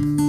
Mm-hmm.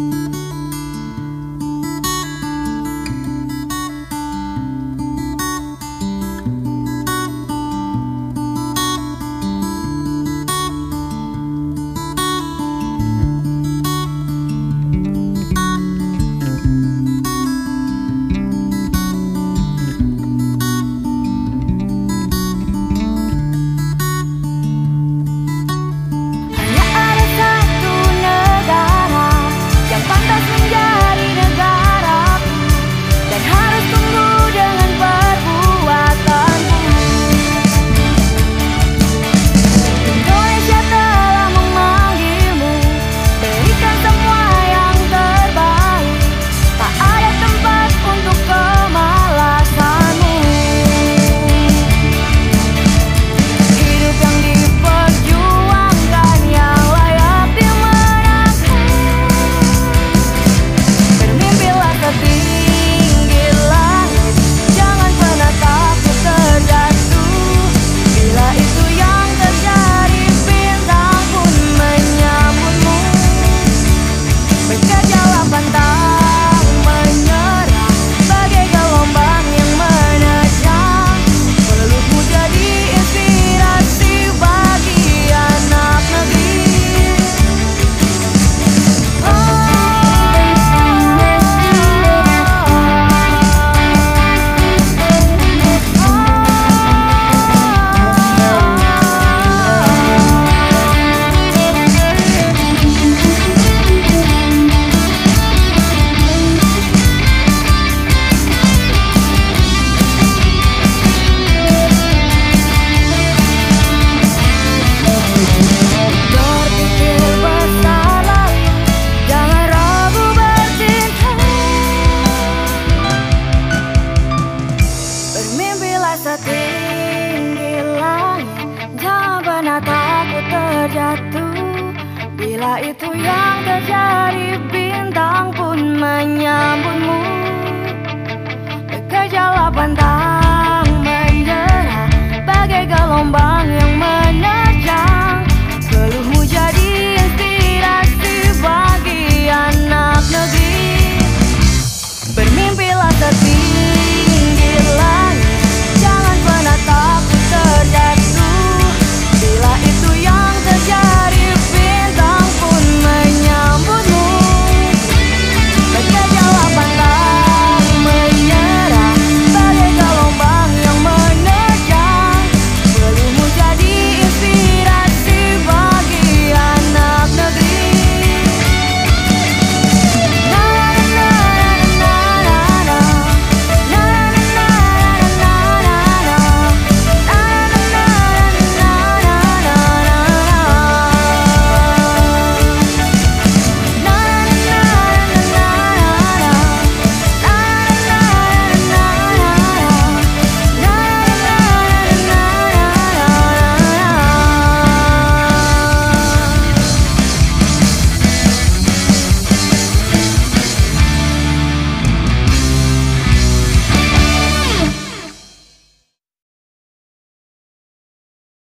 Terjatuh. Bila itu yang terjadi Bintang pun menyambutmu. Bekerjalah pantang menyerah Bagai gelombang yang